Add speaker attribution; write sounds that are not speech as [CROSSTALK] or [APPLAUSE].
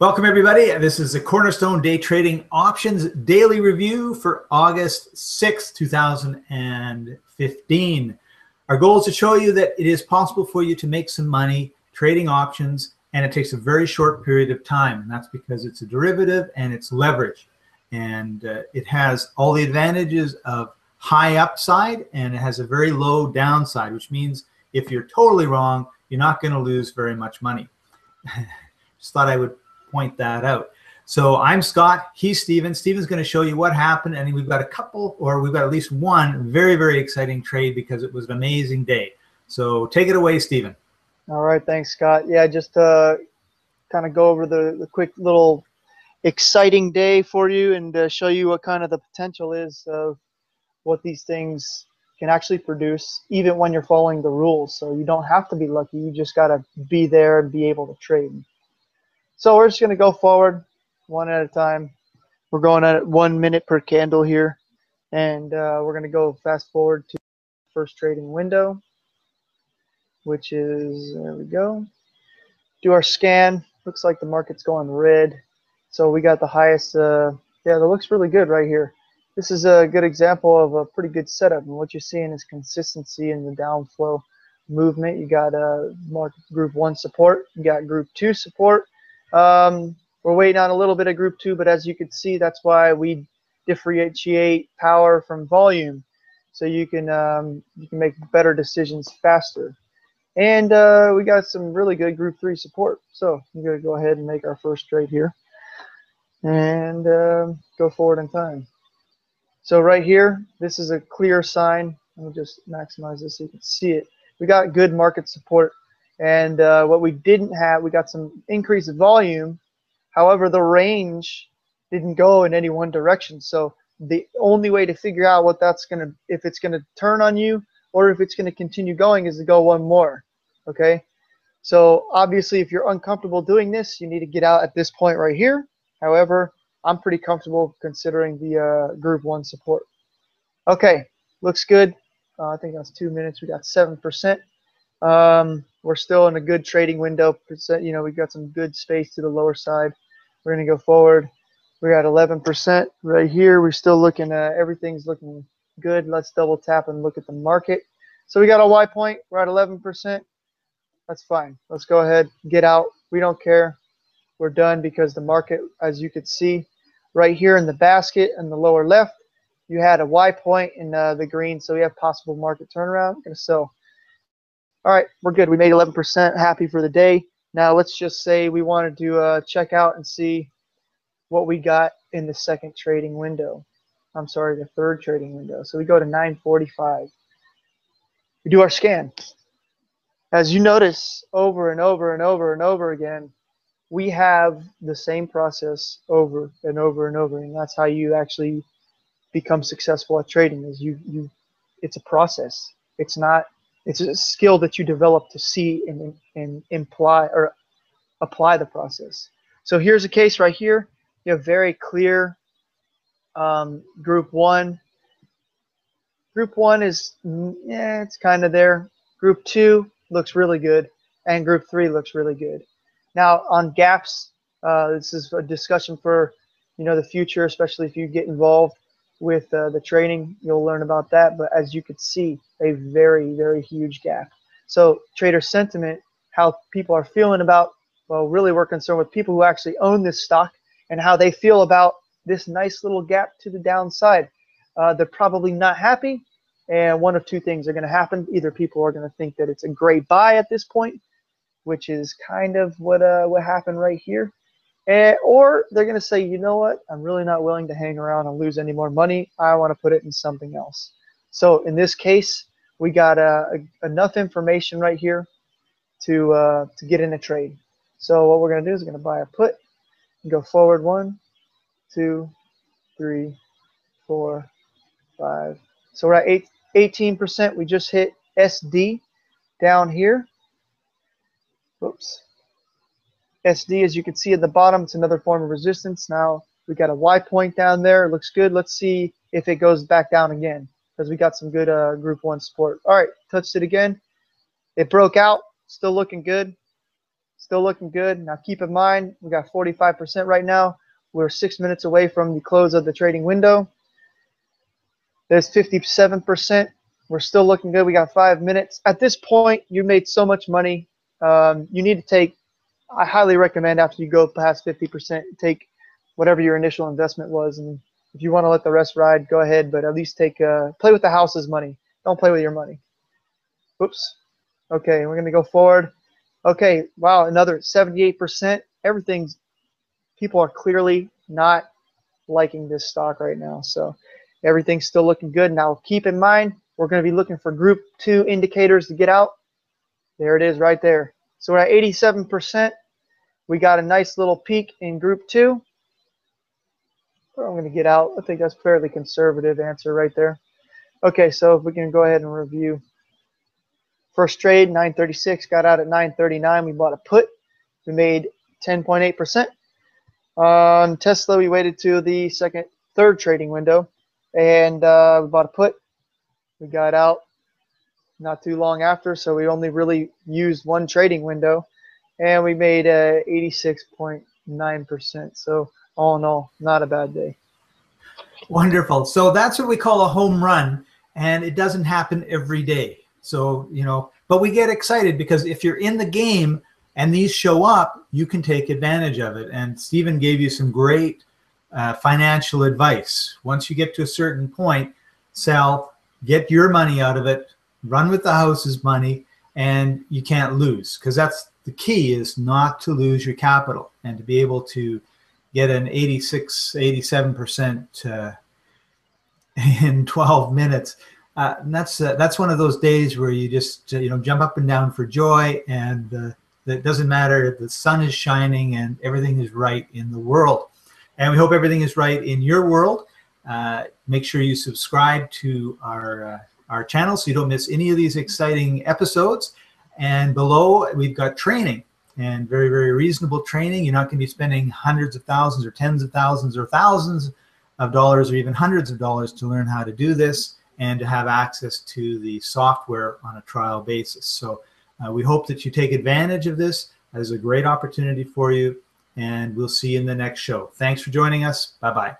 Speaker 1: Welcome, everybody. This is the Cornerstone Day Trading Options Daily Review for August 6, 2015. Our goal is to show you that it is possible for you to make some money trading options, and it takes a very short period of time. And that's because it's a derivative and it's leverage. And uh, it has all the advantages of high upside and it has a very low downside, which means if you're totally wrong, you're not going to lose very much money. [LAUGHS] Just thought I would point that out. So I'm Scott. He's Steven. Steven's going to show you what happened, and we've got a couple, or we've got at least one very, very exciting trade because it was an amazing day. So take it away, Steven.
Speaker 2: All right, thanks, Scott. Yeah, just uh, kind of go over the, the quick little exciting day for you and uh, show you what kind of the potential is of what these things can actually produce, even when you're following the rules. So you don't have to be lucky. You just got to be there and be able to trade. So we're just going to go forward one at a time. We're going at one minute per candle here. And uh, we're going to go fast forward to first trading window, which is, there we go. Do our scan. Looks like the market's going red. So we got the highest, uh, yeah, that looks really good right here. This is a good example of a pretty good setup. And what you're seeing is consistency in the downflow movement. You got uh, market group one support. You got group two support um, we're waiting on a little bit of group two, but as you can see, that's why we differentiate power from volume, so you can um, you can make better decisions faster. And uh, we got some really good group three support. So we're gonna go ahead and make our first trade here, and uh, go forward in time. So right here, this is a clear sign. Let me just maximize this so you can see it. We got good market support and uh, what we didn't have, we got some increase increased volume. However, the range didn't go in any one direction. So the only way to figure out what that's going to, if it's going to turn on you or if it's going to continue going is to go one more. Okay. So obviously, if you're uncomfortable doing this, you need to get out at this point right here. However, I'm pretty comfortable considering the uh, group one support. Okay, looks good. Uh, I think that's two minutes. We got 7%. Um, we're still in a good trading window. You know, we've got some good space to the lower side. We're going to go forward. We're at 11% right here. We're still looking at everything's looking good. Let's double tap and look at the market. So we got a Y point. We're at 11%. That's fine. Let's go ahead, get out. We don't care. We're done because the market, as you could see, right here in the basket in the lower left, you had a Y point in uh, the green, so we have possible market turnaround. Going to sell all right, we're good. We made 11%. Happy for the day. Now let's just say we wanted to uh, check out and see what we got in the second trading window. I'm sorry, the third trading window. So we go to 945. We do our scan. As you notice over and over and over and over again, we have the same process over and over and over. And that's how you actually become successful at trading is you, you it's a process. It's not it's a skill that you develop to see and, and imply or apply the process. So here's a case right here. You have very clear um, group one. Group one is, yeah, it's kind of there. Group two looks really good, and group three looks really good. Now on gaps, uh, this is a discussion for you know the future, especially if you get involved with uh, the training. You'll learn about that. But as you could see, a very, very huge gap. So trader sentiment, how people are feeling about, well, really we're concerned with people who actually own this stock and how they feel about this nice little gap to the downside. Uh, they're probably not happy. And one of two things are going to happen. Either people are going to think that it's a great buy at this point, which is kind of what uh, what happened right here. And, or they're going to say, you know what, I'm really not willing to hang around and lose any more money. I want to put it in something else. So in this case, we got uh, enough information right here to, uh, to get in a trade. So what we're going to do is we're going to buy a put and go forward one, two, three, four, five. So we're at eight, 18%. We just hit SD down here. Oops. SD, as you can see at the bottom, it's another form of resistance. Now we got a Y point down there. It looks good. Let's see if it goes back down again because we got some good uh, group one support. All right, touched it again. It broke out. Still looking good. still looking good. Now keep in mind, we got 45% right now. We're six minutes away from the close of the trading window. There's 57%. We're still looking good. We got five minutes. At this point, you made so much money. Um, you need to take, I highly recommend after you go past 50%, take whatever your initial investment was. And if you want to let the rest ride, go ahead, but at least take, uh, play with the house's money. Don't play with your money. Oops. Okay, we're going to go forward. Okay, wow, another 78%. Everything's, people are clearly not liking this stock right now. So everything's still looking good. Now, keep in mind, we're going to be looking for group two indicators to get out. There it is right there. So we're at 87%. We got a nice little peak in group two. I'm going to get out. I think that's fairly conservative answer right there. Okay, so if we can go ahead and review. First trade, 936, got out at 939. We bought a put. We made 10.8%. On Tesla, we waited to the second, third trading window, and uh, we bought a put. We got out not too long after, so we only really used one trading window, and we made uh, 86.9%. So all in all, not a bad day.
Speaker 1: Wonderful. So that's what we call a home run, and it doesn't happen every day. So, you know, but we get excited because if you're in the game and these show up, you can take advantage of it. And Stephen gave you some great uh, financial advice. Once you get to a certain point, sell, get your money out of it, run with the house's money, and you can't lose because that's the key is not to lose your capital and to be able to get an 86, 87% uh, [LAUGHS] in 12 minutes. Uh, and that's uh, that's one of those days where you just you know jump up and down for joy, and uh, it doesn't matter. The sun is shining, and everything is right in the world. And we hope everything is right in your world. Uh, make sure you subscribe to our uh, our channel so you don't miss any of these exciting episodes. And below we've got training and very very reasonable training. You're not going to be spending hundreds of thousands or tens of thousands or thousands of dollars or even hundreds of dollars to learn how to do this and to have access to the software on a trial basis. So uh, we hope that you take advantage of this as a great opportunity for you and we'll see you in the next show. Thanks for joining us. Bye bye.